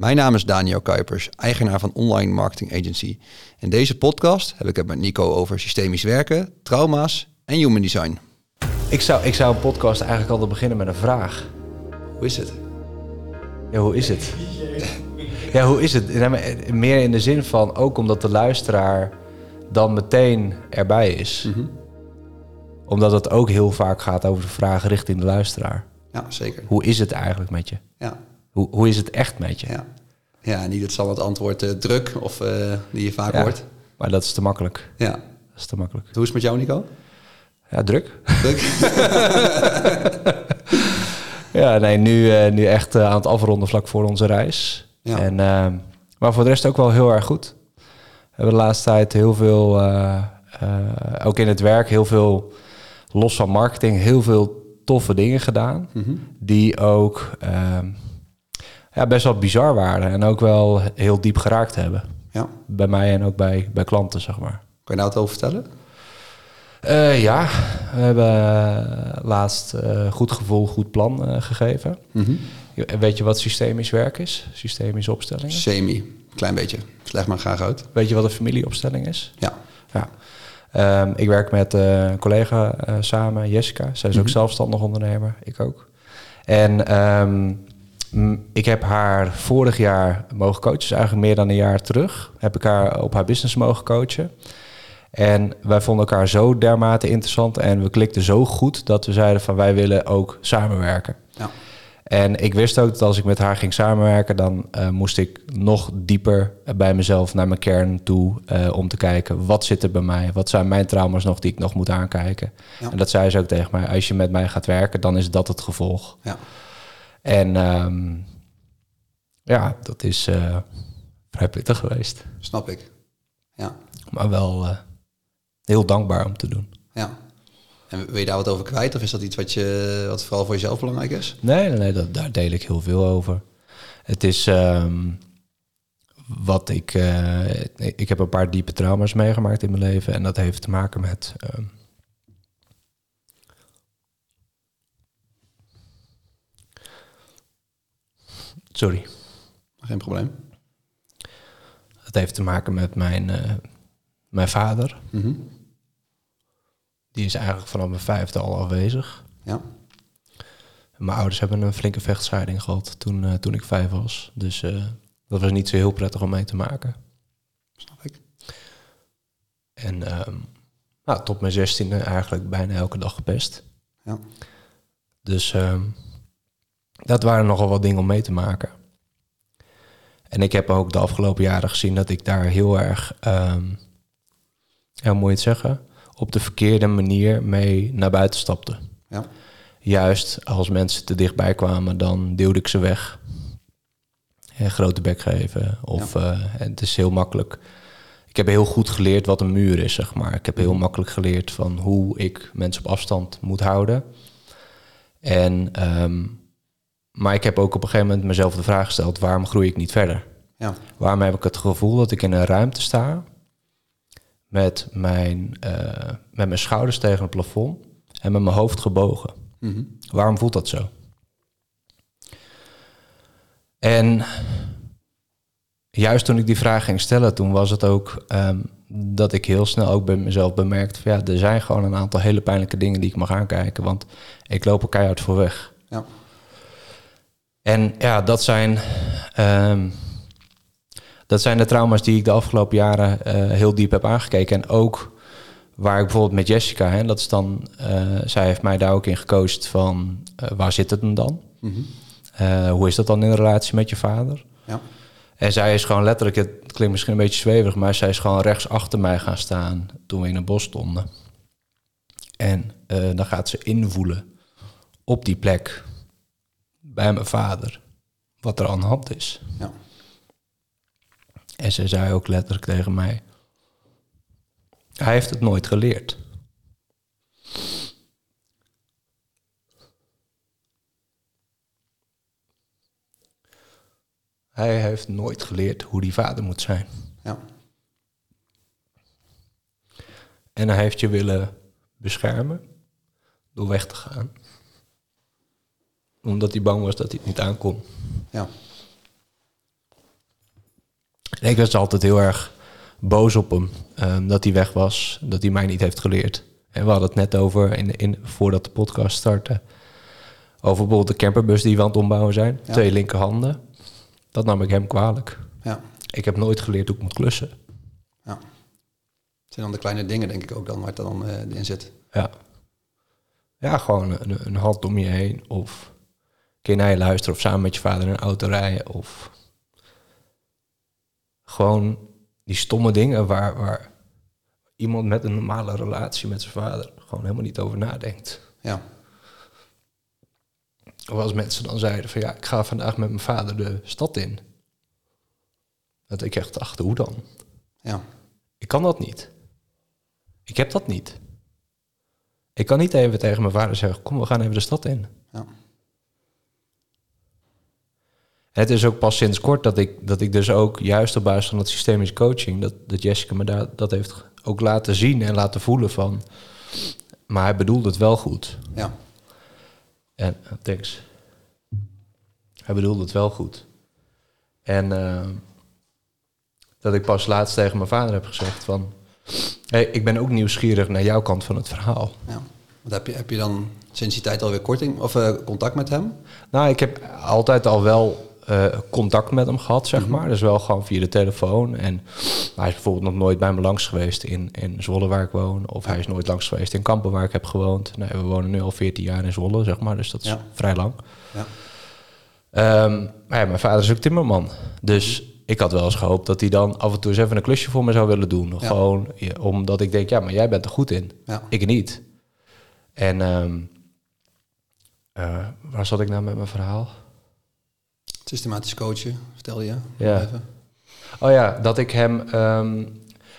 Mijn naam is Daniel Kuipers, eigenaar van Online Marketing Agency. In deze podcast heb ik het met Nico over systemisch werken, trauma's en human design. Ik zou, ik zou een podcast eigenlijk altijd beginnen met een vraag. Hoe is het? Ja, hoe is het? Ja, hoe is het? Meer in de zin van, ook omdat de luisteraar dan meteen erbij is. Omdat het ook heel vaak gaat over de vragen richting de luisteraar. Ja, zeker. Hoe is het eigenlijk met je? Ja, Hoe, hoe is het echt met je? ja. ja niet het zal het antwoord eh, druk of eh, die je vaak Ja, hoort. Maar dat is te makkelijk. Ja. Dat is te makkelijk. Hoe is het met jou, Nico? Ja, druk. Druk? Ja, nee, nu, eh, nu echt aan het afronden vlak voor onze reis. Ja. En, eh, maar voor de rest ook wel heel erg goed. We hebben de laatste tijd heel veel, ook in het werk, heel veel, los van marketing, heel veel toffe dingen gedaan. Mhm. Die ook ehm, ja, best wel bizar waren en ook wel heel diep geraakt hebben. ja. Bij mij en ook bij, bij klanten, zeg maar. Kan je nou het over vertellen? Eh, ja, we hebben eh, laatst eh, goed gevoel, goed plan gegeven. Mhm. Weet je wat systemisch werk is? Systemische opstellingen? Semi. Klein beetje. Leg maar graag uit. Weet je wat een familieopstelling is? Ja. Ja. Ehm, ik werk met een collega samen, Jessica. Zij is ook Mhm. zelfstandig ondernemer, ik ook. En ehm, ik heb haar vorig jaar mogen coachen, dus eigenlijk meer dan een jaar terug. Heb ik haar op haar business mogen coachen. En wij vonden elkaar zo dermate interessant en we klikten zo goed dat we zeiden van wij willen ook samenwerken. Ja. En ik wist ook dat als ik met haar ging samenwerken, dan eh, moest ik nog dieper bij mezelf naar mijn kern toe eh, om te kijken wat zit er bij mij, wat zijn mijn trauma's nog die ik nog moet aankijken. Ja. En dat zei ze ook tegen mij: als je met mij gaat werken, dan is dat het gevolg. Ja. En ehm, ja, dat is eh, vrij pittig geweest, Snap ik. Ja. maar wel eh, heel dankbaar om te doen. Ja. En wil je daar wat over kwijt? Of is dat iets wat, je, wat vooral voor jezelf belangrijk is? Nee, nee, nee dat, daar deel ik heel veel over. Het is ehm, wat ik. eh, ik heb een paar diepe trauma's meegemaakt in mijn leven. En dat heeft te maken met. ehm, sorry. Geen probleem. Het heeft te maken met mijn, eh, mijn vader. Mhm. Die is eigenlijk vanaf mijn vijfde al afwezig. Ja. Mijn ouders hebben een flinke vechtscheiding gehad toen, eh, toen ik vijf was. Dus eh, dat was niet zo heel prettig om mee te maken. Snap ik. En ehm, nou, tot mijn zestiende eigenlijk bijna elke dag gepest. Ja. Dus ehm, dat waren nogal wat dingen om mee te maken. En ik heb ook de afgelopen jaren gezien dat ik daar heel erg, ehm hoe moet je het zeggen, op de verkeerde manier mee naar buiten stapte. Ja. Juist als mensen te dichtbij kwamen, dan duwde ik ze weg. En grote bek geven. Of eh, het is heel makkelijk. Ik heb heel goed geleerd wat een muur is, zeg maar. Ik heb heel makkelijk geleerd van hoe ik mensen op afstand moet houden. En, ehm, maar ik heb ook op een gegeven moment mezelf de vraag gesteld: waarom groei ik niet verder? Ja. Waarom heb ik het gevoel dat ik in een ruimte sta met mijn, eh, met mijn schouders tegen het plafond en met mijn hoofd gebogen? Mhm. Waarom voelt dat zo? En juist toen ik die vraag ging stellen, toen was het ook ehm, dat ik heel snel ook bij mezelf bemerkte van ja, er zijn gewoon een aantal hele pijnlijke dingen die ik mag aankijken, want ik loop er keihard voor weg. Ja. En ja, dat zijn, ehm, dat zijn de trauma's die ik de afgelopen jaren eh, heel diep heb aangekeken. En ook waar ik bijvoorbeeld met Jessica, hè, dat is dan, eh, zij heeft mij daar ook in gecoacht van eh, waar zit het hem dan? Mhm. Hoe is dat dan in de relatie met je vader? Ja. En zij is gewoon letterlijk, het klinkt misschien een beetje zweverig, maar zij is gewoon rechts achter mij gaan staan toen we in een bos stonden. En dan gaat ze invoelen op die plek bij mijn vader wat er aan de hand is. Ja. En ze zei ook letterlijk tegen mij: Hij heeft het nooit geleerd. Hij heeft nooit geleerd hoe die vader moet zijn. Ja. En hij heeft je willen beschermen door weg te gaan. Omdat hij bang was dat hij het niet aankon. Ja. En ik was altijd heel erg boos op hem. ehm, dat hij weg was. Dat hij mij niet heeft geleerd. En we hadden het net over, in, in, voordat de podcast startte... over bijvoorbeeld de camperbus die we aan het ombouwen zijn. Ja. Twee linkerhanden. Dat nam ik hem kwalijk. Ja. Ik heb nooit geleerd hoe ik moet klussen. ja. Het zijn dan de kleine dingen, denk ik ook dan, waar het dan eh, in zit. Ja. Ja, gewoon een, een hand om je heen. Of keer naar je luisteren. Of samen met je vader in een auto rijden. Of gewoon die stomme dingen waar, waar iemand met een normale relatie met zijn vader gewoon helemaal niet over nadenkt. Ja. Of als mensen dan zeiden van ja, ik ga vandaag met mijn vader de stad in. Dat ik echt dacht, hoe dan? Ja. Ik kan dat niet. Ik heb dat niet. Ik kan niet even tegen mijn vader zeggen: Kom, we gaan even de stad in. Ja. Het is ook pas sinds kort dat ik, dat ik dus ook juist op basis van het systemisch coaching, dat, dat Jessica me daar, dat heeft ook laten zien en laten voelen van. Maar hij bedoelde het wel goed. Ja. En uh, thanks. Hij bedoelde het wel goed. En uh, dat ik pas laatst tegen mijn vader heb gezegd van... Hey, ik ben ook nieuwsgierig naar jouw kant van het verhaal. Ja. Want heb je, heb je dan sinds die tijd alweer korting of uh, contact met hem? Nou, ik heb altijd al wel uh, contact met hem gehad, zeg maar. Dus wel gewoon via de telefoon. En hij is bijvoorbeeld nog nooit bij me langs geweest in, in Zwolle, waar ik woon. Of hij is nooit langs geweest in Kampen, waar ik heb gewoond. Nee, we wonen nu al 14 jaar in Zwolle, zeg maar. Dus dat is Ja. vrij lang. Ja. Ehm, maar ja, mijn vader is ook timmerman. Dus ik had wel eens gehoopt dat hij dan af en toe eens even een klusje voor me zou willen doen. Ja. Gewoon omdat ik denk, ja, maar jij bent er goed in. Ja. Ik niet. En ehm, eh, waar zat ik nou met mijn verhaal? Systematisch coachen, vertelde je. Ja. Even. Oh ja, dat ik hem. ehm,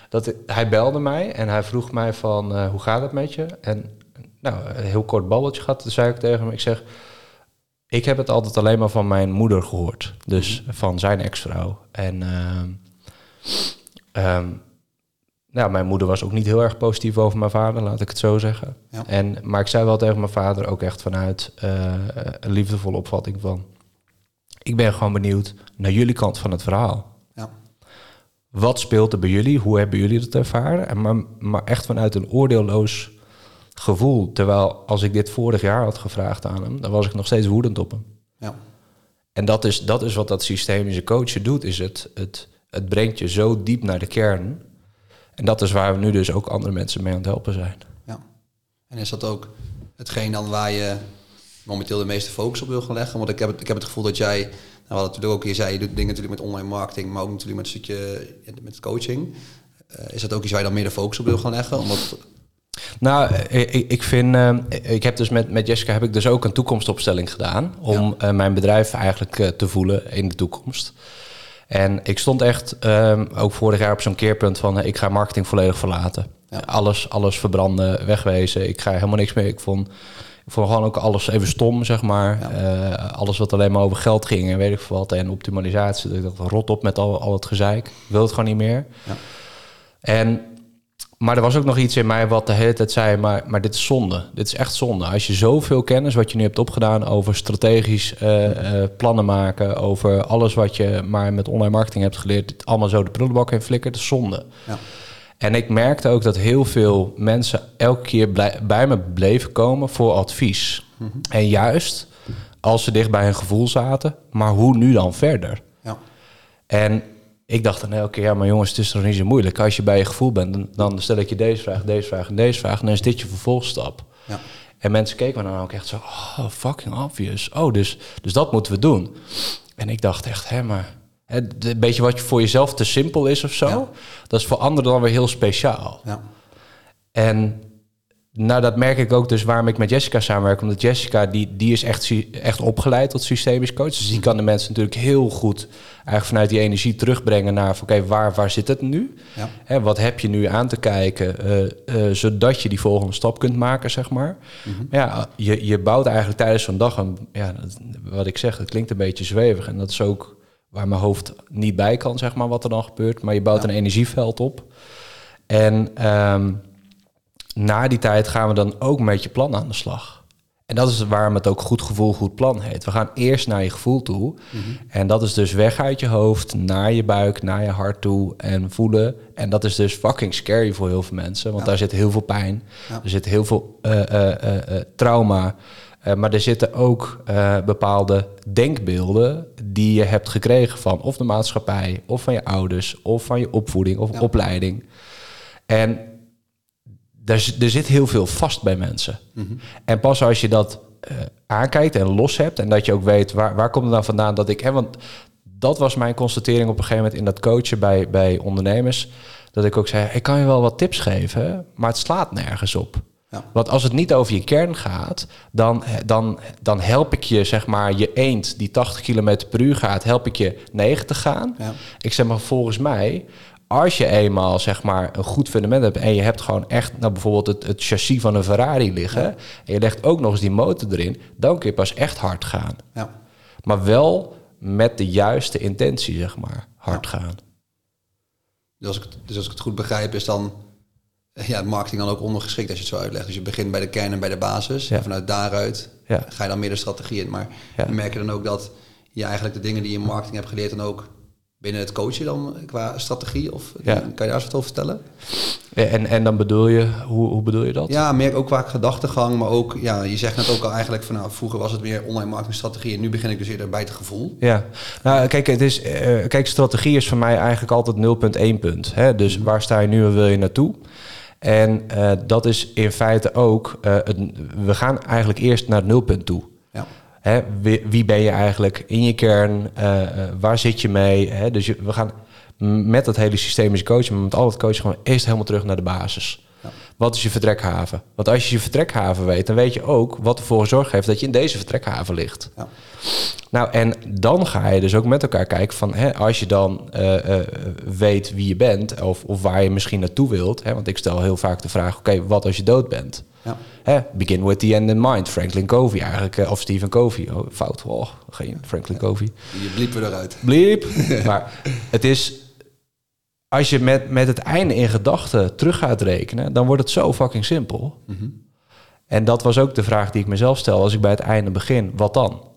dat hij belde mij en hij vroeg mij van eh, hoe gaat het met je? En nou, een heel kort babbeltje gehad. Toen zei ik tegen hem, ik zeg, ik heb het altijd alleen maar van mijn moeder gehoord. Dus van zijn ex-vrouw. En ehm, ehm, nou, mijn moeder was ook niet heel erg positief over mijn vader, laat ik het zo zeggen. Ja. En, maar ik zei wel tegen mijn vader ook echt vanuit eh, een liefdevolle opvatting van... Ik ben gewoon benieuwd naar jullie kant van het verhaal. Ja. Wat speelt er bij jullie? Hoe hebben jullie dat ervaren? En maar, maar echt vanuit een oordeelloos gevoel. Terwijl als ik dit vorig jaar had gevraagd aan hem, dan was ik nog steeds woedend op hem. Ja. En dat is, dat is wat dat systemische coachen doet, is het, het, het brengt je zo diep naar de kern. En dat is waar we nu dus ook andere mensen mee aan het helpen zijn. ja. En is dat ook hetgeen dan waar je momenteel de meeste focus op wil gaan leggen? Want ik heb het, ik heb het gevoel dat jij, nou, hadden natuurlijk ook, je zei, je doet dingen natuurlijk met online marketing, maar ook natuurlijk met een stukje met coaching. Eh, is dat ook iets waar je dan meer de focus op wil gaan leggen? Omdat, Nou, ik, ik- vind, eh, ik heb dus met, met Jessica heb ik dus ook een toekomstopstelling gedaan om eh, mijn bedrijf eigenlijk eh, te voelen in de toekomst. En ik stond echt ook vorig jaar op zo'n keerpunt van eh, ik ga marketing volledig verlaten. Ja. Alles, alles verbranden, wegwezen. Ik ga helemaal niks meer. Ik vond, ik vond gewoon ook alles even stom, zeg maar. Ja. Eh, alles wat alleen maar over geld ging en weet ik veel wat. En optimalisatie. Dat ik dacht, rot op met al, al het gezeik. Ik wil het gewoon niet meer. Ja. En, maar er was ook nog iets in mij wat de hele tijd zei... Maar, maar dit is zonde. Dit is echt zonde. Als je zoveel kennis, wat je nu hebt opgedaan... over strategisch eh, eh, plannen maken... over alles wat je maar met online marketing hebt geleerd... dit allemaal zo de prullenbak in flikkert, dat is zonde. ja. En ik merkte ook dat heel veel mensen elke keer bij me bleven komen voor advies. En juist als ze dicht bij hun gevoel zaten, maar hoe nu dan verder? Ja. En ik dacht dan elke keer, ja, maar jongens, het is toch niet zo moeilijk. Als je bij je gevoel bent, dan, dan stel ik je deze vraag, deze vraag en deze vraag. En dan is dit je vervolgstap. Ja. En mensen keken me dan ook echt zo, oh, fucking obvious. Oh, dus, dus dat moeten we doen. En ik dacht echt, hè, maar... Een beetje wat voor jezelf te simpel is of zo... Ja. dat is voor anderen dan weer heel speciaal. Ja. En nou, dat merk ik ook dus waarom ik met Jessica samenwerk. Omdat Jessica, die, die is echt, echt opgeleid tot systemisch coach. Dus die kan de mensen natuurlijk heel goed... eigenlijk vanuit die energie terugbrengen naar... oké, waar, waar zit het nu? Ja. Hè, wat heb je nu aan te kijken, eh, eh, zodat je die volgende stap kunt maken, zeg maar. Maar ja, je, je bouwt eigenlijk tijdens zo'n dag een, ja, wat ik zeg, het klinkt een beetje zweverig en dat is ook waar mijn hoofd niet bij kan, zeg maar, wat er dan gebeurt. Maar je bouwt Ja. een energieveld op. En ehm, na die tijd gaan we dan ook met je plan aan de slag. En dat is waarom het ook goed gevoel, goed plan heet. We gaan eerst naar je gevoel toe. En dat is dus weg uit je hoofd, naar je buik, naar je hart toe en voelen. En dat is dus fucking scary voor heel veel mensen. Want daar zit heel veel pijn. Er zit heel veel eh, eh, eh, trauma. Eh, maar er zitten ook eh, bepaalde denkbeelden die je hebt gekregen van of de maatschappij, of van je ouders, of van je opvoeding of opleiding. En er, er zit heel veel vast bij mensen. En pas als je dat eh, aankijkt en los hebt en dat je ook weet waar, waar komt het nou vandaan dat ik. Hè, want dat was mijn constatering op een gegeven moment in dat coachen bij, bij ondernemers. Dat ik ook zei: ik kan je wel wat tips geven, maar het slaat nergens op. Ja. Want als het niet over je kern gaat, dan, dan, dan help ik je, zeg maar, je eend die 80 km per uur gaat, help ik je 90 gaan. Ja. Ik zeg maar, volgens mij, als je eenmaal zeg maar een goed fundament hebt en je hebt gewoon echt, nou bijvoorbeeld het, het chassis van een Ferrari liggen, en je legt ook nog eens die motor erin, dan kun je pas echt hard gaan. Ja. Maar wel met de juiste intentie, zeg maar, hard gaan. Dus als, ik, dus als ik het goed begrijp, is dan ja, marketing dan ook ondergeschikt als je het zo uitlegt. Dus je begint bij de kern en bij de basis. Ja. En vanuit daaruit Ja. ga je dan meer de strategie in. Maar Ja. merk je dan ook dat je eigenlijk de dingen die je in marketing hebt geleerd... dan ook binnen het coachen dan qua strategie? Of Ja. kan je daar eens wat over vertellen? En, en dan bedoel je, hoe, hoe bedoel je dat? Ja, meer ook qua gedachtegang. Maar ook, ja, je zegt net ook al eigenlijk van... nou, vroeger was het meer online marketingstrategie... en nu begin ik dus eerder bij het gevoel. Ja, nou kijk, het is, eh, kijk, strategie is voor mij eigenlijk altijd 0.1 punt. Hè? Dus waar sta je nu en wil je naartoe? En eh, dat is in feite ook, het- we gaan eigenlijk eerst naar het nulpunt toe. Ja. Hè, wie, wie ben je eigenlijk in je kern? Eh, waar zit je mee? Hè? Dus je, we gaan met dat hele systemische coachen, maar met al het coachen, gewoon eerst helemaal terug naar de basis. Wat is je vertrekhaven? Want als je je vertrekhaven weet, dan weet je ook wat ervoor gezorgd heeft dat je in deze vertrekhaven ligt. Ja. Nou, en dan ga je dus ook met elkaar kijken van, hè, als je dan eh, eh, weet wie je bent of, of waar je misschien naartoe wilt. Hè, want ik stel heel vaak de vraag, oké, wat als je dood bent? Ja. Hè, begin with the end in mind. Franklin Covey eigenlijk, eh, of Stephen Covey. Oh, fout, oh, geen Franklin Covey. Je bliepen eruit. Bliep. maar het is, als je met, met het einde in gedachten terug gaat rekenen, dan wordt het zo fucking simpel. En dat was ook de vraag die ik mezelf stel als ik bij het einde begin. Wat dan?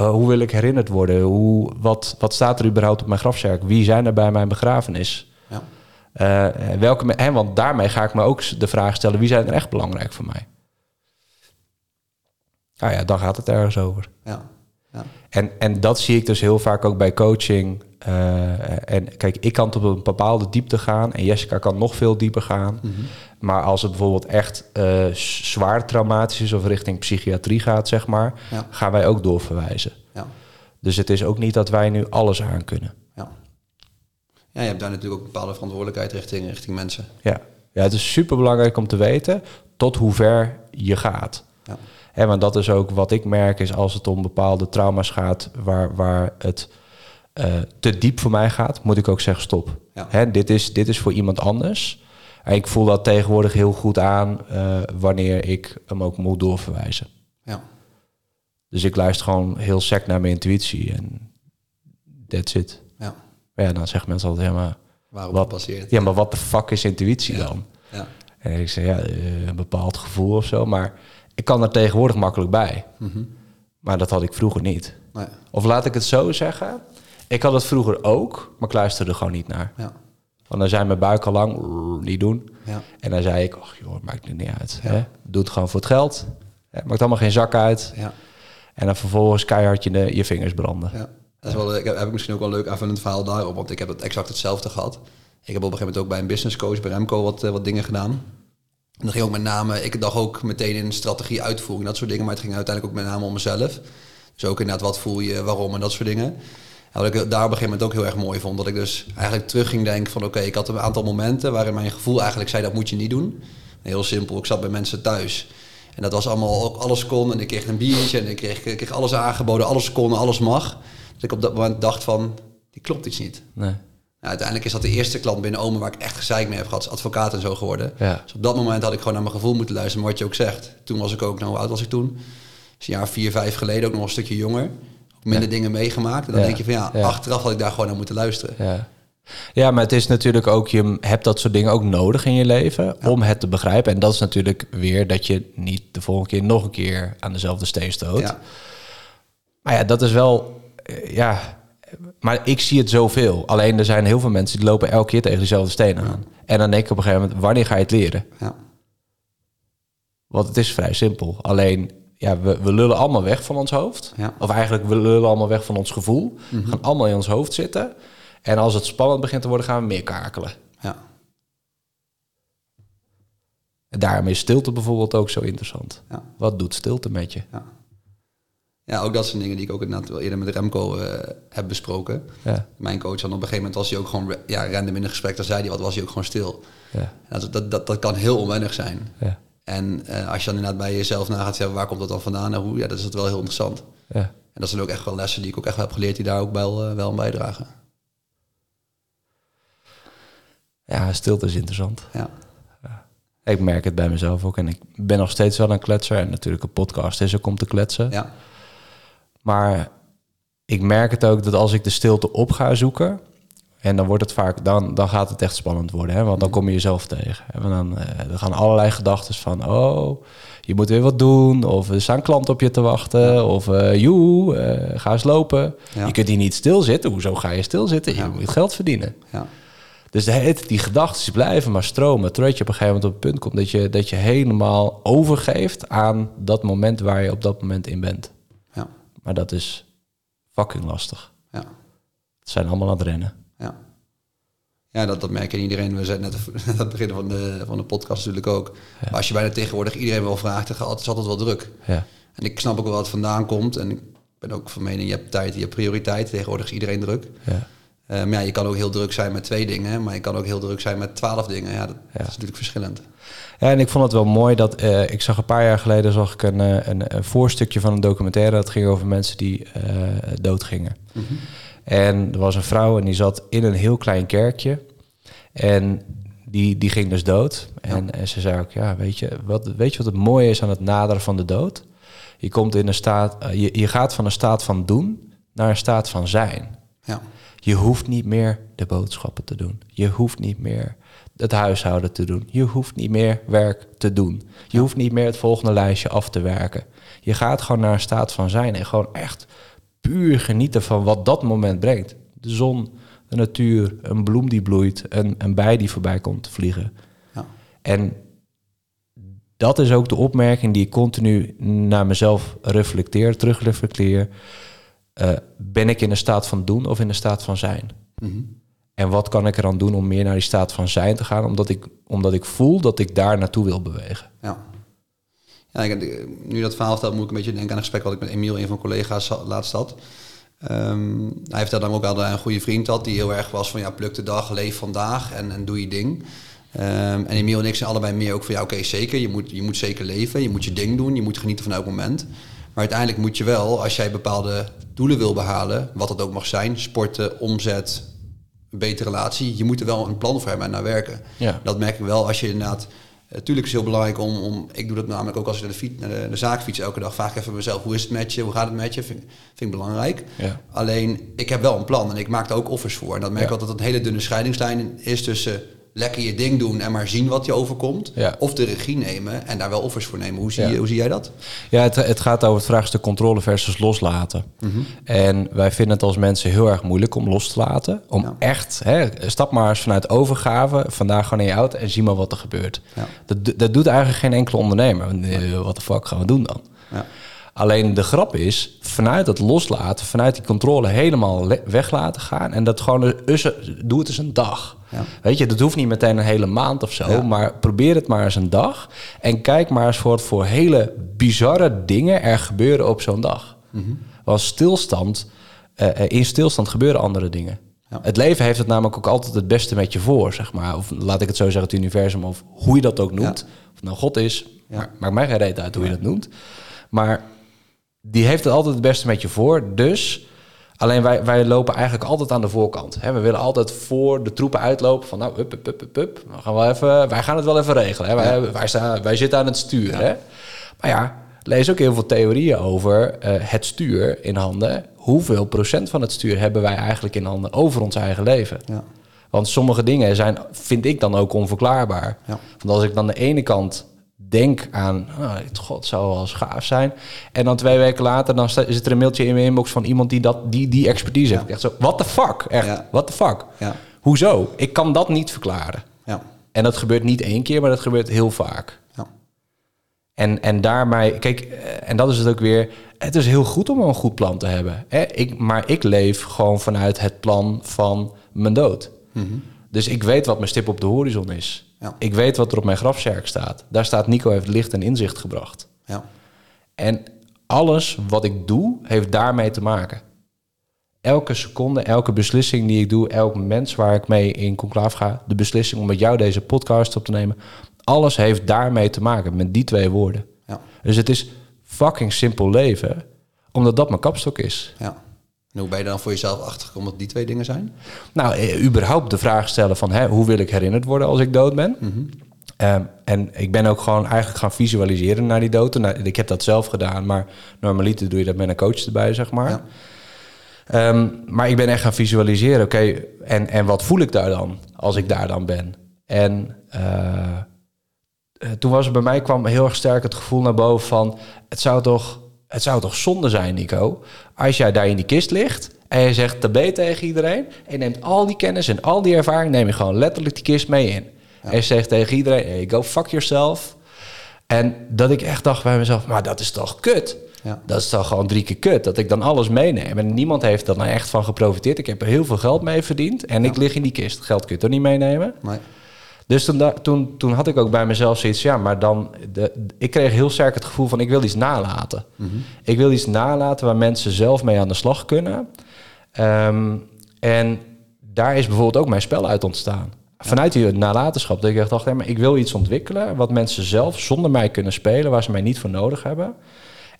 Eh, hoe wil ik herinnerd worden? Hoe, wat, wat staat er überhaupt op mijn grafzerk? Wie zijn er bij mijn begrafenis? Ja. Eh, welke, me- hè, want daarmee ga ik me ook de vraag stellen: wie zijn er echt belangrijk voor mij? Nou ja, dan gaat het ergens over. Ja. Ja. En, en dat zie ik dus heel vaak ook bij coaching. Eh, en kijk, ik kan tot een bepaalde diepte gaan en Jessica kan nog veel dieper gaan. Maar als het bijvoorbeeld echt eh, zwaar traumatisch is of richting psychiatrie gaat, zeg maar, Ja. gaan wij ook doorverwijzen. Ja. Dus het is ook niet dat wij nu alles aan kunnen. Ja. ja, je hebt daar natuurlijk ook bepaalde verantwoordelijkheid richting, richting mensen. Ja. ja, het is super belangrijk om te weten tot hoe ver je gaat. Ja. Hè, want dat is ook wat ik merk, is als het om bepaalde trauma's gaat waar, waar het eh, te diep voor mij gaat, moet ik ook zeggen stop. Ja. Hè, dit, is, dit is voor iemand anders. En ik voel dat tegenwoordig heel goed aan eh, wanneer ik hem ook moet doorverwijzen. Ja. Dus ik luister gewoon heel sec naar mijn intuïtie en that's it. Ja. Maar ja, dan zeggen mensen altijd, ja maar, Waarop Wat? passeert. ja, maar wat de fuck is intuïtie Ja. dan? Ja. En ik zeg, ja, eh, een bepaald gevoel of zo. Maar ik kan er tegenwoordig makkelijk bij. Mhm. Maar dat had ik vroeger niet. Nee. Of laat ik het zo zeggen. Ik had het vroeger ook, maar ik luisterde er gewoon niet naar. Ja. Want dan zei mijn buik al lang, "Rrr, niet doen. Ja. En dan zei ik, oh joh, maakt het niet uit. Hè? Doe het gewoon voor het geld. Hè? Maakt allemaal geen zak uit. Ja. En dan vervolgens keihard je, de, je vingers branden. Ja. Dat is wel, ik heb, heb ik misschien ook wel een leuk aanvullend verhaal daarop, want ik heb het exact hetzelfde gehad. Ik heb op een gegeven moment ook bij een business coach, bij Remco, wat, eh, wat dingen gedaan. En dat ging ook met name, ik dacht ook meteen in strategie, uitvoering, dat soort dingen, maar het ging uiteindelijk ook met name om mezelf. Dus ook inderdaad, wat voel je, waarom en dat soort dingen. En wat ik daar op een gegeven moment ook heel erg mooi vond, dat ik dus eigenlijk terug ging denken van oké, ik had een aantal momenten waarin mijn gevoel eigenlijk zei dat moet je niet doen. Heel simpel, ik zat bij mensen thuis. En dat was allemaal, ook alles kon. En ik kreeg een biertje en ik kreeg, ik kreeg alles aangeboden. Alles kon, alles mag. Dat ik op dat moment dacht van, die klopt iets niet. Nee. Nou, uiteindelijk is dat de eerste klant binnen Ome waar ik echt gezeik mee heb gehad. Is advocaat en zo geworden. Ja. Dus op dat moment had ik gewoon naar mijn gevoel moeten luisteren. Maar wat je ook zegt. Toen was ik ook, nou hoe oud was ik toen? Dus een jaar vier, vijf geleden. Ook nog een stukje jonger. Minder dingen meegemaakt. En dan denk je van ja, achteraf had ik daar gewoon naar moeten luisteren. Ja. Ja, maar het is natuurlijk ook, je hebt dat soort dingen ook nodig in je leven om het te begrijpen. En dat is natuurlijk weer dat je niet de volgende keer nog een keer aan dezelfde steen stoot. Ja. Maar ja, dat is wel, eh, ja, maar ik zie het zoveel. Alleen er zijn heel veel mensen die lopen elke keer tegen dezelfde steen aan. En dan denk ik op een gegeven moment, wanneer ga je het leren? Ja. Want het is vrij simpel. Alleen, ja, we, we lullen allemaal weg van ons hoofd. Ja. Of eigenlijk, we lullen allemaal weg van ons gevoel. We gaan allemaal in ons hoofd zitten. En als het spannend begint te worden, gaan we meer kakelen. Ja. En daarom is stilte bijvoorbeeld ook zo interessant. Ja. Wat doet stilte met je? Ja. ja, ook dat zijn dingen die ik ook inderdaad wel eerder met Remco eh, heb besproken. Ja, Mijn coach had op een gegeven moment was hij ook gewoon ja, random in een gesprek, dan zei hij wat, was hij ook gewoon stil. ja, Dat, dat, dat, dat kan heel onwennig zijn. ja, En eh, als je dan inderdaad bij jezelf na gaat zeggen, waar komt dat dan vandaan en hoe, ja, dat is het wel heel interessant. ja. En dat zijn ook echt wel lessen die ik ook echt wel heb geleerd, die daar ook wel, eh, wel aan bijdragen. Ja, stilte is interessant. Ja, Ik merk het bij mezelf ook. En ik ben nog steeds wel een kletser. En natuurlijk een podcast is ook om te kletsen. ja, Maar ik merk het ook dat als ik de stilte op ga zoeken... en dan wordt het vaak, dan, dan gaat het echt spannend worden. Hè? Want dan kom je jezelf tegen. En dan, eh, er gaan allerlei gedachten van... oh, je moet weer wat doen. Of er staan klanten op je te wachten. Of eh joe, eh, ga eens lopen. Ja. Je kunt hier niet stilzitten. Hoezo ga je stilzitten? Ja. Je moet geld verdienen. ja, Dus de hele tijd die gedachten blijven maar stromen. Totdat je op een gegeven moment op het punt komt dat je, dat je helemaal overgeeft aan dat moment waar je op dat moment in bent. ja, Maar dat is fucking lastig. ja. Het zijn allemaal aan het rennen. Ja, dat, dat merk je in iedereen. We zijn net aan het begin van de, van de podcast natuurlijk ook. Maar als je bijna tegenwoordig iedereen wel vraagt, dan gaat- is altijd wel druk. Ja, En ik snap ook wel wat vandaan komt. En ik ben ook van mening, je hebt tijd, je hebt prioriteit. Tegenwoordig is iedereen druk. ja, Eh, maar ja, je kan ook heel druk zijn met twee dingen, maar je kan ook heel druk zijn met twaalf dingen. Ja, dat, dat is natuurlijk verschillend. ja. En ik vond het wel mooi dat eh, ik zag een paar jaar geleden zag ik een, eh, een, een voorstukje van een documentaire. Dat ging over mensen die eh doodgingen. En er was een vrouw en die zat in een heel klein kerkje. En die, die ging dus dood. En, en ze zei ook, ja, weet je, wat, weet je wat het mooie is aan het naderen van de dood? Je, komt in een staat, eh, je, je gaat van een staat van doen naar een staat van zijn. Ja, Je hoeft niet meer de boodschappen te doen. Je hoeft niet meer het huishouden te doen. Je hoeft niet meer werk te doen. Je hoeft niet meer het volgende lijstje af te werken. Je gaat gewoon naar een staat van zijn en gewoon echt puur genieten van wat dat moment brengt. De zon, de natuur, een bloem die bloeit, een, een bij die voorbij komt te vliegen. ja, En dat is ook de opmerking die ik continu naar mezelf reflecteer, terugreflecteer. Eh, ben ik in een staat van doen of in een staat van zijn? Mhm. En wat kan ik eraan doen om meer naar die staat van zijn te gaan, omdat ik, omdat ik voel dat ik daar naartoe wil bewegen? ja. Ja ik, nu je dat verhaal vertelt, moet ik een beetje denken aan een gesprek wat ik met Emiel, een van mijn collega's, laatst had. Ehm, hij vertelde dan ook al dat hij een goede vriend had die heel erg was van ja, pluk de dag, leef vandaag en, en doe je ding. Ehm, en Emiel en ik zijn allebei meer ook van ja, oké, zeker, je moet, je moet zeker leven, je moet je ding doen, je moet genieten van elk moment. Maar uiteindelijk moet je wel, als jij bepaalde doelen wil behalen, wat dat ook mag zijn, sporten, omzet, een betere relatie, je moet er wel een plan voor hebben en naar werken. Ja. Dat merk ik wel als je inderdaad. Natuurlijk is het heel belangrijk om, om. Ik doe dat namelijk ook als ik naar de, fiets, naar de, zaak fiets elke dag. Vraag ik even mezelf: hoe is het met je? Hoe gaat het met je? Vind, vind ik belangrijk. Ja. Alleen ik heb wel een plan en ik maak daar ook offers voor. En dat merk ik Ja. altijd dat een hele dunne scheidingslijn is tussen lekker je ding doen en maar zien wat je overkomt. Ja. Of de regie nemen en daar wel offers voor nemen. Hoe zie, Ja. je, hoe zie jij dat? Ja, het, het gaat over het vraagstuk controle versus loslaten. En wij vinden het als mensen heel erg moeilijk om los te laten. Om Ja. echt, hè, stap maar eens vanuit overgave, vandaag gewoon in je auto en zie maar wat er gebeurt. Ja. Dat, dat doet eigenlijk geen enkele ondernemer. Eh, Wat de fuck gaan we doen dan? Ja. Alleen de grap is, vanuit het loslaten, vanuit die controle helemaal le- weg laten gaan. En dat gewoon, doe het eens een dag. Ja. Weet je, dat hoeft niet meteen een hele maand of zo. Ja. Maar probeer het maar eens een dag. En kijk maar eens voor, voor hele bizarre dingen er gebeuren op zo'n dag. Want stilstand, eh, eh, in stilstand gebeuren andere dingen. Ja. Het leven heeft het namelijk ook altijd het beste met je voor, zeg maar. Of laat ik het zo zeggen, het universum, of hoe je dat ook noemt. Of nou God is, maakt mij geen reet uit hoe je dat noemt. Maar die heeft het altijd het beste met je voor. Dus alleen wij, wij lopen eigenlijk altijd aan de voorkant. Hè? We willen altijd voor de troepen uitlopen van nou, hup, hup, hup, hup, hup. We gaan wel even, wij gaan het wel even regelen. Hè? Wij, wij, staan, wij zitten aan het stuur. Hè? Maar ja, lees ook heel veel theorieën over eh, het stuur in handen. Hoeveel procent van het stuur hebben wij eigenlijk in handen over ons eigen leven? Ja. Want sommige dingen zijn, vind ik dan ook onverklaarbaar. Ja. Want als ik dan de ene kant denk aan, oh, god, zou wel eens gaaf zijn. En dan twee weken later, dan zit er een mailtje in mijn inbox van iemand die dat, die, die expertise heeft. Echt zo, what the fuck? Echt, Ja. what the fuck? Ja. Hoezo? Ik kan dat niet verklaren. Ja. En dat gebeurt niet één keer, maar dat gebeurt heel vaak. Ja. En, en daarmee, kijk, eh, en dat is het ook weer. Het is heel goed om een goed plan te hebben. Hè? Ik, maar ik leef gewoon vanuit het plan van mijn dood. Dus ik weet wat mijn stip op de horizon is. Ja. Ik weet wat er op mijn grafzerk staat. Daar staat Nico heeft licht en inzicht gebracht. Ja. En alles wat ik doe, heeft daarmee te maken. Elke seconde, elke beslissing die ik doe, elk mens waar ik mee in conclave ga, de beslissing om met jou deze podcast op te nemen, alles heeft daarmee te maken, met die twee woorden. Ja. Dus het is fucking simpel leven, omdat dat mijn kapstok is. ja. En hoe ben je dan voor jezelf achtergekomen dat die twee dingen zijn? Nou, eh, überhaupt de vraag stellen van hè, hoe wil ik herinnerd worden als ik dood ben? Ehm, en ik ben ook gewoon eigenlijk gaan visualiseren naar die dood. Nou, ik heb dat zelf gedaan, maar normaliter doe je dat met een coach erbij, zeg maar. Ja. Ehm, maar ik ben echt gaan visualiseren, oké, en, en wat voel ik daar dan als ik daar dan ben? En eh, eh, toen was er bij mij kwam heel erg sterk het gevoel naar boven van... het zou toch, het zou toch zonde zijn, Nico... als jij daar in die kist ligt en je zegt tabé tegen iedereen... en je neemt al die kennis en al die ervaring... neem je gewoon letterlijk die kist mee in. En je zegt tegen iedereen, hey, go fuck yourself... En dat ik echt dacht bij mezelf, maar dat is toch kut? Ja. Dat is toch gewoon drie keer kut, dat ik dan alles meeneem. En niemand heeft er nou echt van geprofiteerd. Ik heb er heel veel geld mee verdiend en ik lig in die kist. Geld kun je toch niet meenemen? Nee. Dus toen, toen, toen had ik ook bij mezelf zoiets, ja, maar dan... De, ik kreeg heel sterk het gevoel van, ik wil iets nalaten. Ik wil iets nalaten waar mensen zelf mee aan de slag kunnen. Ehm, en daar is bijvoorbeeld ook mijn spel uit ontstaan. Vanuit die nalatenschap, dat ik echt dacht, hé, maar ik wil iets ontwikkelen... wat mensen zelf zonder mij kunnen spelen, waar ze mij niet voor nodig hebben.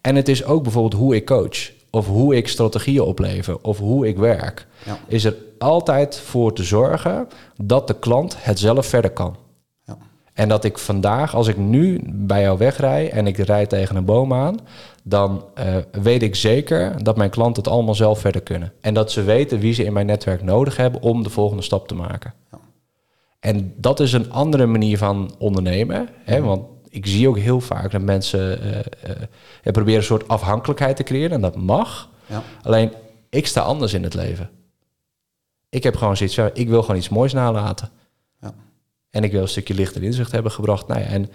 En het is ook bijvoorbeeld hoe ik coach... of hoe ik strategieën oplever, of hoe ik werk. Ja. Is er altijd voor te zorgen dat de klant het zelf verder kan. Ja. En dat ik vandaag, als ik nu bij jou wegrij en ik rijd tegen een boom aan, dan eh, weet ik zeker dat mijn klanten het allemaal zelf verder kunnen. En dat ze weten wie ze in mijn netwerk nodig hebben om de volgende stap te maken. Ja. En dat is een andere manier van ondernemen. Hè? Want ik zie ook heel vaak dat mensen eh, eh, proberen een soort afhankelijkheid te creëren. En dat mag. Ja. Alleen, ik sta anders in het leven. Ik heb gewoon zoiets van, ik wil gewoon iets moois nalaten. Ja. En ik wil een stukje licht en inzicht hebben gebracht. Nou ja, en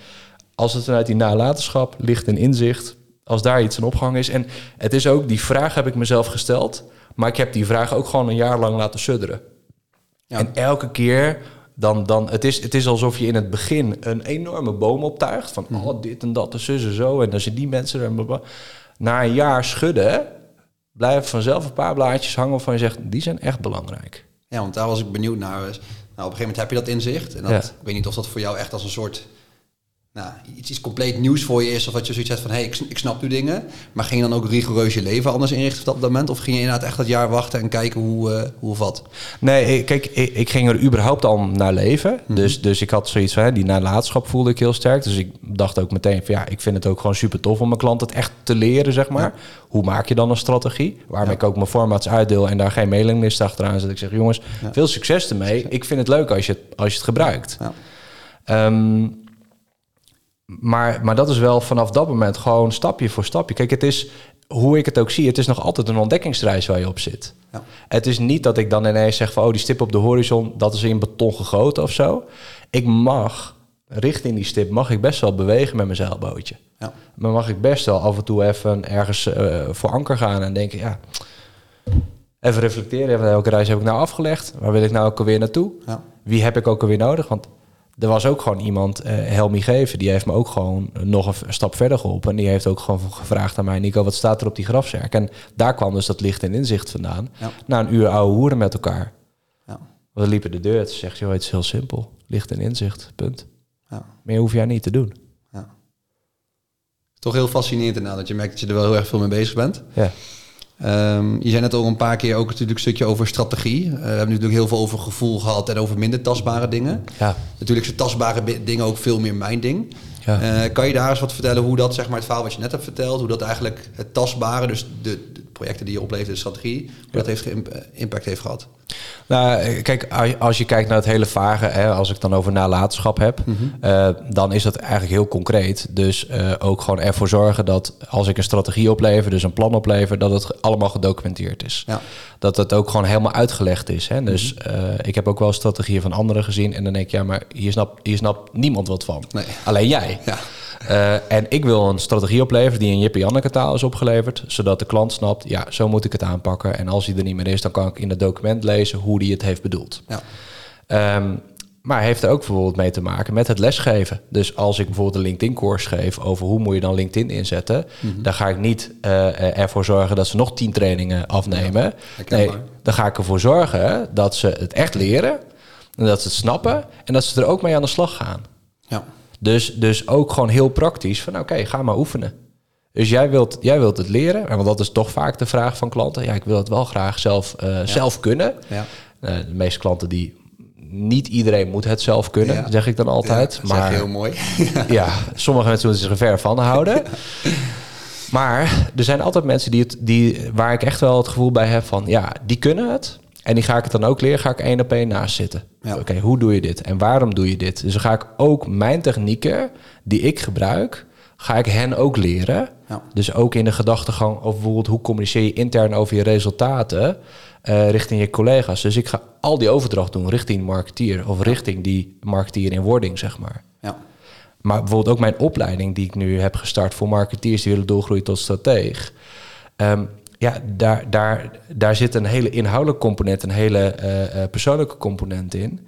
als het vanuit die nalatenschap, licht en inzicht, als daar iets aan opgehangen is. En het is ook, die vraag heb ik mezelf gesteld. Maar ik heb die vraag ook gewoon een jaar lang laten sudderen. Ja. En elke keer, dan, dan, het, is, het is alsof je in het begin een enorme boom optuigt. Van oh, dit en dat en zus en zo. En dan zijn die mensen er. Na een jaar schudden, blijven vanzelf een paar blaadjes hangen waarvan je zegt, die zijn echt belangrijk. Ja, want daar was ik benieuwd naar. Nou, op een gegeven moment heb je dat inzicht. En dat, Ja. ik weet niet of dat voor jou echt als een soort... Nou, iets, iets compleet nieuws voor je is. Of dat je zoiets hebt van, hé, hey, ik, ik snap nu dingen. Maar ging je dan ook rigoureus je leven anders inrichten op dat moment? Of ging je inderdaad echt dat jaar wachten en kijken hoe, eh, hoe of wat? Nee, kijk, ik, ik ging er überhaupt al naar leven. dus, dus ik had zoiets van, hè, die nalatenschap voelde ik heel sterk. Dus ik dacht ook meteen van, ja, ik vind het ook gewoon super tof om mijn klant het echt te leren, zeg maar. Hoe maak je dan een strategie? Waarmee ik ook mijn formats uitdeel en daar geen mailinglist achteraan zet. Ik zeg, jongens, veel succes ermee. Ik vind het leuk als je het, als je het gebruikt. Ja. Maar, maar dat is wel vanaf dat moment gewoon stapje voor stapje. Kijk, het is hoe ik het ook zie, het is nog altijd een ontdekkingsreis waar je op zit. Ja. Het is niet dat ik dan ineens zeg van, oh, die stip op de horizon, dat is in beton gegoten of zo. Ik mag, richting die stip, mag ik best wel bewegen met mijn zeilbootje. Ja. Maar mag ik best wel af en toe even ergens eh, voor anker gaan en denken, ja, even reflecteren. Welke reis heb ik nou afgelegd? Waar wil ik nou ook alweer naartoe? Ja. Wie heb ik ook alweer nodig? Want er was ook gewoon iemand, eh Helmi Geven, die heeft me ook gewoon nog een stap verder geholpen. En die heeft ook gewoon gevraagd aan mij, Nico, wat staat er op die grafzerk? En daar kwam dus dat licht en inzicht vandaan. Ja. Na een uur ouwe hoeren met elkaar. Ja. We liepen de deur uit en zegt, joh, het is heel simpel. Licht en inzicht, punt. Ja. Meer hoef jij niet te doen. Ja. Toch heel fascinerend inderdaad, dat je merkt dat je er wel heel erg veel mee bezig bent. Ja. Ehm, je zei net al een paar keer ook natuurlijk een stukje over strategie. Eh, we hebben natuurlijk heel veel over gevoel gehad en over minder tastbare dingen. Ja. Natuurlijk zijn tastbare dingen ook veel meer mijn ding. Ja. Eh, kan je daar eens wat vertellen hoe dat, zeg maar, het verhaal wat je net hebt verteld, hoe dat eigenlijk het tastbare, dus de, de projecten die je oplevert, de strategie, hoe dat heeft eh, impact heeft gehad? Nou, kijk, als- je kijkt naar het hele vage, hè, als ik dan over nalatenschap heb, eh, dan is dat eigenlijk heel concreet. Dus eh, ook gewoon ervoor zorgen dat als ik een strategie oplever, dus een plan oplever, dat het allemaal gedocumenteerd is. Ja. Dat het ook gewoon helemaal uitgelegd is. Hè? Dus eh, ik heb ook wel strategieën van anderen gezien en dan denk ik, ja, maar hier snapt, hier snapt niemand wat van. Nee. Alleen jij. Ja. Eh, en ik wil een strategie opleveren die in Jip Janneke taal is opgeleverd, zodat de klant snapt, ja, zo moet ik het aanpakken. En als hij er niet meer is, dan kan ik in het document lezen hoe hij het heeft bedoeld. Ja. Ehm, maar heeft er ook bijvoorbeeld mee te maken met het lesgeven. Dus als ik bijvoorbeeld een LinkedIn-course geef over hoe moet je dan LinkedIn inzetten, dan ga ik niet eh, ervoor zorgen dat ze nog tien trainingen afnemen. nee, dan ga ik ervoor zorgen dat ze het echt leren, en dat ze het snappen en dat ze er ook mee aan de slag gaan. Dus, dus ook gewoon heel praktisch van oké, ga maar oefenen. Dus jij wilt, jij wilt het leren, want dat is toch vaak de vraag van klanten. Ja, ik wil het wel graag zelf, eh, zelf kunnen. Ja. Eh, de meeste klanten die niet iedereen moet het zelf kunnen, Ja. zeg ik dan altijd. Ja, maar heel mooi. ja, sommige mensen moeten zich er ver van houden. Maar er zijn altijd mensen die het, die, waar ik echt wel het gevoel bij heb van, ja, die kunnen het. En die ga ik het dan ook leren, ga ik één op één naast zitten. Ja. Oké, hoe doe je dit en waarom doe je dit? Dus dan ga ik ook mijn technieken die ik gebruik, ga ik hen ook leren. Ja. Dus ook in de gedachtegang over bijvoorbeeld hoe communiceer je intern over je resultaten eh, richting je collega's. Dus ik ga al die overdracht doen richting marketeer of richting die marketeer in wording, zeg maar. Ja. Maar bijvoorbeeld ook mijn opleiding die ik nu heb gestart voor marketeers die willen doorgroeien tot strateeg. Ehm, ja, daar, daar, daar zit een hele inhoudelijke component, een hele eh, eh, persoonlijke component in.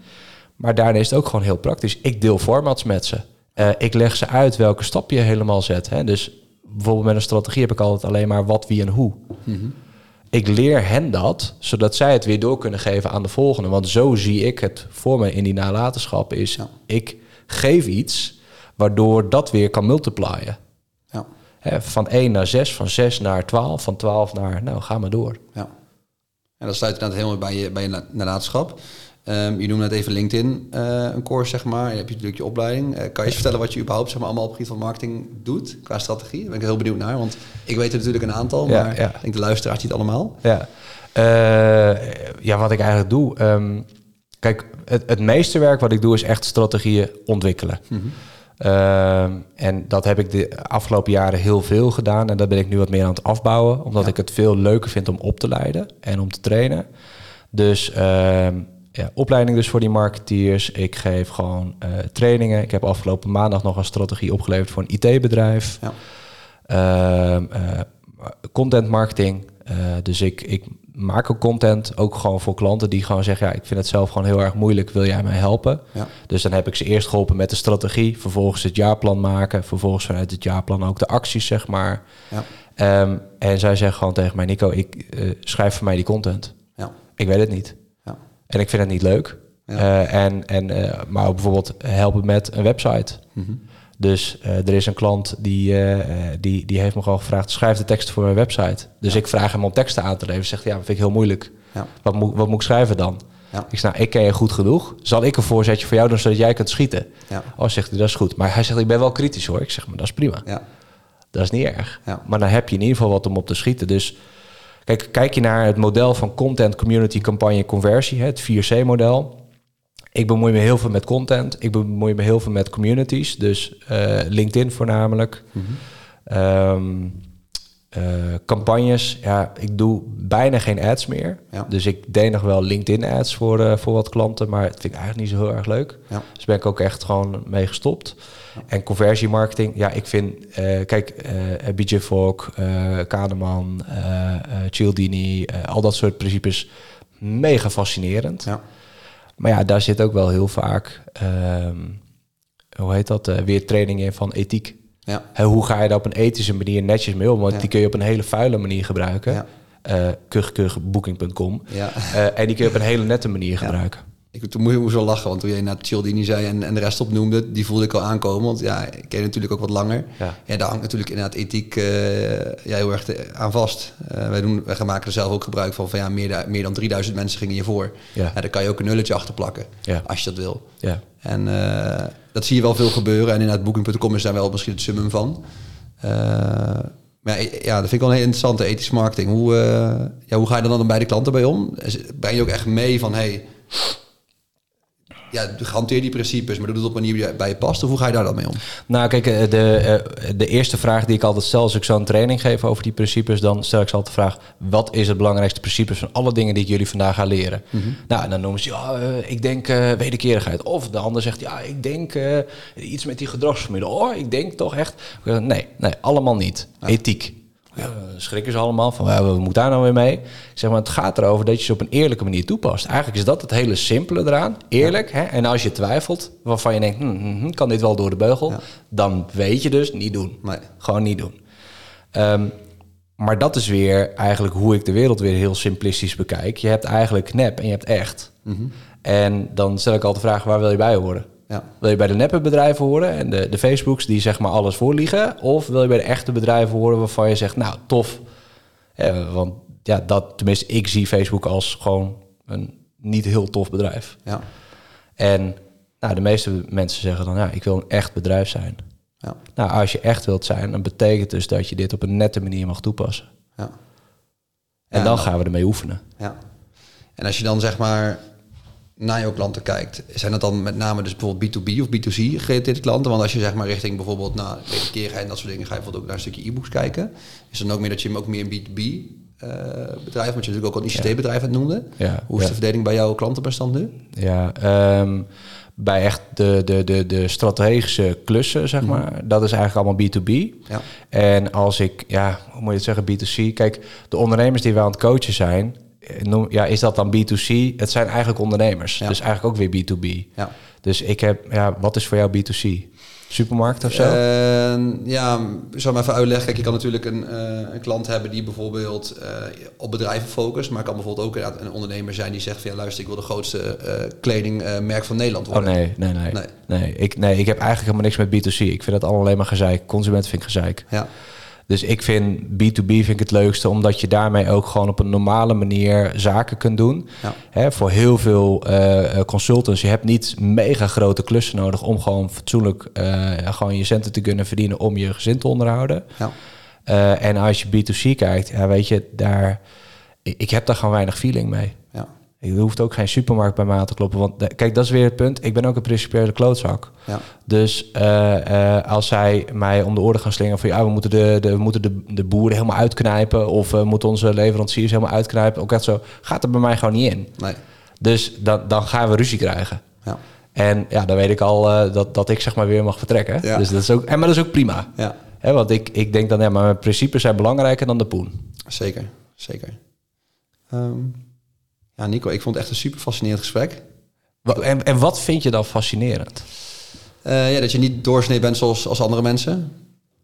Maar daarna is het ook gewoon heel praktisch. Ik deel formats met ze. Eh, ik leg ze uit welke stap je helemaal zet. Hè? Dus bijvoorbeeld met een strategie heb ik altijd alleen maar wat, wie en hoe. Ik leer hen dat, zodat zij het weer door kunnen geven aan de volgende. Want zo zie ik het voor me in die nalatenschap. Is Ja. ik geef iets waardoor dat weer kan multiplyen. Hè, van 1 naar 6, van 6 naar 12, van 12 naar, nou, ga maar door. Ja. En dat sluit inderdaad helemaal bij je, bij je na- nalatenschap. Ehm, je noemde net even LinkedIn, eh, een course zeg maar. Je hebt natuurlijk je opleiding. Eh, kan je eens vertellen wat je überhaupt zeg maar, allemaal op het gebied van marketing doet qua strategie? Daar ben ik heel benieuwd naar, want ik weet er natuurlijk een aantal, Ja, maar ja. ik denk de luisteraars niet allemaal. Ja, Eh, ja wat ik eigenlijk doe. ehm, kijk, het, het meeste werk wat ik doe is echt strategieën ontwikkelen. Ehm, en dat heb ik de afgelopen jaren heel veel gedaan. En dat ben ik nu wat meer aan het afbouwen. Omdat Ja. ik het veel leuker vind om op te leiden en om te trainen. Dus ehm, ja, opleiding dus voor die marketeers. Ik geef gewoon eh, trainingen. Ik heb afgelopen maandag nog een strategie opgeleverd voor een IT-bedrijf. Ja. Ehm, eh, content marketing. Eh, dus ik, ik maak ook content, ook gewoon voor klanten die gewoon zeggen... ja, ik vind het zelf gewoon heel erg moeilijk, wil jij mij helpen? Ja. Dus dan heb ik ze eerst geholpen met de strategie... vervolgens het jaarplan maken... vervolgens vanuit het jaarplan ook de acties, zeg maar. Ja. Ehm, en zij zeggen gewoon tegen mij... Nico, ik eh, schrijf voor mij die content. Ja. Ik weet het niet. Ja. En ik vind het niet leuk. Ja. Eh, en, en, eh, maar ook bijvoorbeeld helpen met een website. Mhm. Dus eh, er is een klant die, eh, die, die heeft me gewoon gevraagd... schrijf de teksten voor mijn website. Dus ik vraag hem om teksten aan te leveren. Zegt ja, dat vind ik heel moeilijk. Ja. Wat, moet, wat moet ik schrijven dan? Ja. Ik zeg, nou, ik ken je goed genoeg. Zal ik een voorzetje voor jou doen, zodat jij kunt schieten? Ja. Oh, zegt hij, dat is goed. Maar hij zegt, ik ben wel kritisch hoor. Ik zeg, maar dat is prima. Ja. Dat is niet erg. Ja. Maar dan heb je in ieder geval wat om op te schieten. Dus kijk, kijk je naar het model van content, community, campagne, conversie, het 4C-model. Ik bemoei me heel veel met content. Ik bemoei me heel veel met communities. Dus eh, LinkedIn voornamelijk. Ehm, eh, campagnes. Ja, ik doe bijna geen ads meer. Ja. Dus ik deed nog wel LinkedIn ads voor, eh, voor wat klanten. Maar het vind ik eigenlijk niet zo heel erg leuk. Ja. Dus ben ik ook echt gewoon mee gestopt. En conversiemarketing, ja, ik vind, kijk, BJ Fogg, Kahneman, Cialdini, al dat soort principes, mega fascinerend. Ja. Maar ja, daar zit ook wel heel vaak, ehm, hoe heet dat, eh, weer training in van ethiek. Ja. Hoe ga je daar op een ethische manier netjes mee om? Want Ja. die kun je op een hele vuile manier gebruiken. Ja. Eh kuchkuchbooking.com. Ja. Eh, en die kun je op een hele nette manier gebruiken. Ik, toen moest ik wel lachen, want toen jij naar Cialdini zei en, en de rest opnoemde, die voelde ik al aankomen. Want ja, ik ken je natuurlijk ook wat langer. Ja. Ja, daar hangt natuurlijk inderdaad ethiek eh, ja, heel erg te- aan vast. Eh, wij, doen, wij maken er zelf ook gebruik van, van ja, meer, da- meer dan 3000 mensen gingen hiervoor. Ja. Ja, daar kan je ook een nulletje achter plakken, Ja. als je dat wil. Ja. En eh, dat zie je wel veel gebeuren. En inderdaad, Booking.com is daar wel misschien het summum van. Maar ja, dat vind ik wel een heel interessante ethische marketing. Hoe, uh, ja, hoe ga je dan, dan bij de klanten bij om? Ben je ook echt mee van, hey, ja, hanteer die principes, maar doe het op een manier die bij je past? Of hoe ga je daar dan mee om? Nou, kijk, eh, de, eh, de eerste vraag die ik altijd stel als ik zo'n training geef over die principes, dan stel ik ze altijd de vraag: wat is het belangrijkste principe van alle dingen die ik jullie vandaag ga leren? Mhm. Nou, en dan noemen ze, ja, uh, ik denk uh, wederkerigheid. Of de ander zegt, ja, ik denk iets met die gedragsvermiddel. Oh, ik denk toch echt. nee, nee, allemaal niet. Ethiek. Ja, schrikken ze allemaal van, we moeten daar nou weer mee? Ik zeg maar, het gaat erover dat je ze op een eerlijke manier toepast. Eigenlijk is dat het hele simpele eraan. Eerlijk. Hè? En als je twijfelt, waarvan je denkt, hm, hm, hm kan dit wel door de beugel? Dan weet je dus, niet doen. Nee. Gewoon niet doen. Ehm, maar dat is weer eigenlijk hoe ik de wereld weer heel simplistisch bekijk. Je hebt eigenlijk nep en je hebt echt. Mhm. En dan stel ik altijd de vraag, waar wil je bij horen? Ja. Wil je bij de neppe bedrijven horen en de, de Facebooks die zeg maar alles voorliegen? Of wil je bij de echte bedrijven horen waarvan je zegt, nou tof. want ja, dat, tenminste, ik zie Facebook als gewoon een niet heel tof bedrijf. Ja. En nou, de meeste mensen zeggen dan, ja, ik wil een echt bedrijf zijn. Ja. Nou, als je echt wilt zijn, dan betekent dus dat je dit op een nette manier mag toepassen. Ja. En dan gaan we ermee oefenen. Ja. En als je dan zeg maar naar jouw klanten kijkt, zijn dat dan met name dus bijvoorbeeld B2B of B2C gerelateerde klanten? Want als je zeg maar richting bijvoorbeeld naar wederkerigheid en dat soort dingen, ga je bijvoorbeeld ook naar een stukje e-books kijken. Is dan ook meer dat je hem ook meer een B2B uh, bedrijf, want je natuurlijk ook al een ICT-bedrijf het noemde. Ja, Hoe is de verdeling bij jouw klantenbestand nu? Ja, um, bij echt de, de, de, de strategische klussen, zeg mhm. maar. Dat is eigenlijk allemaal B2B. Ja. En als ik, ja, hoe moet je het zeggen, B2C. Kijk, de ondernemers die wij aan het coachen zijn, eh, ja, is dat dan B2C? Het zijn eigenlijk ondernemers. Dus eigenlijk ook weer B2B. Ja. Dus ik heb, ja, wat is voor jou B2C? Supermarkt of zo? Uh, ja, zou maar even uitleggen. Kijk, je kan natuurlijk een, uh, een klant hebben die bijvoorbeeld uh, op bedrijven focust. Maar kan bijvoorbeeld ook een ondernemer zijn die zegt van ja, luister, ik wil de grootste kledingmerk van Nederland worden. Oh nee, nee, nee. Nee, nee. ik, nee, ik heb eigenlijk helemaal niks met B2C. Ik vind dat allemaal alleen maar gezeik. Consument vind ik gezeik. Ja. Dus ik vind B2B vind ik het leukste, omdat je daarmee ook gewoon op een normale manier zaken kunt doen. Ja. Hè, voor heel veel uh, consultants, je hebt niet mega grote klussen nodig om gewoon fatsoenlijk uh, gewoon je centen te kunnen verdienen om je gezin te onderhouden. Ja. Uh, en als je B2C kijkt, ja, weet je, daar, ik heb daar gewoon weinig feeling mee. Je hoeft ook geen supermarkt bij me aan te kloppen. Want kijk, dat is weer het punt. Ik ben ook een principiële klootzak. Ja. Dus uh, als zij mij om de oren gaan slingen van ja, we moeten de, de, we moeten de, de boeren helemaal uitknijpen. Of we moeten onze leveranciers helemaal uitknijpen. Ook dat zo. Gaat er bij mij gewoon niet in. Nee. Dus dan, dan gaan we ruzie krijgen. Ja. En ja, dan weet ik al uh, dat, dat ik zeg maar weer mag vertrekken. Ja. Dus dat is ook, en, maar dat is ook prima. Ja. He, want ik, ik denk dan, ja, maar mijn principes zijn belangrijker dan de poen. Zeker, zeker. Um, ja, Nico, ik vond het echt een super fascinerend gesprek. En, en wat vind je dan fascinerend? Uh, ja, dat je niet doorsnee bent zoals als andere mensen.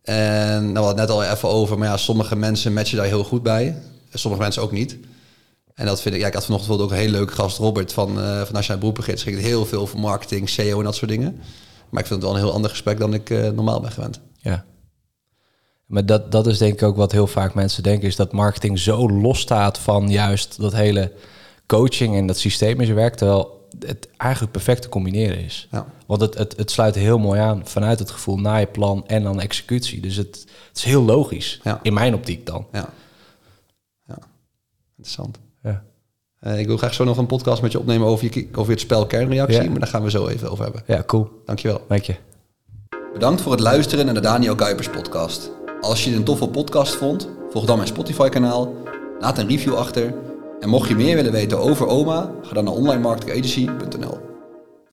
En nou, we hadden net al even over, maar ja, sommige mensen matchen daar heel goed bij. Sommige mensen ook niet. En dat vind ik, ja, ik had vanochtend ook een heel leuk gast, Robert, van, uh, van Nationaal Beroepengids. Ging heel veel over marketing, SEO en dat soort dingen. Maar ik vind het wel een heel ander gesprek dan ik uh, normaal ben gewend. Ja. Maar dat, dat is denk ik ook wat heel vaak mensen denken, is dat marketing zo los staat van juist dat hele coaching en dat systeem in zijn werk, terwijl het eigenlijk perfect te combineren is. Ja. Want het, het, het sluit heel mooi aan vanuit het gevoel na je plan en dan executie. Dus het, het is heel logisch, ja. in mijn optiek dan. Ja, ja. interessant. Ja. Uh, ik wil graag zo nog een podcast met je opnemen over, je, over het spel kernreactie, maar daar gaan we zo even over hebben. Ja, cool. Dankjewel. Dank je. Bedankt voor het luisteren naar de Daniel Kuipers podcast. Als je het een toffe podcast vond, volg dan mijn Spotify kanaal, laat een review achter en mocht je meer willen weten over OMA, ga dan naar onlinemarketingagency.nl.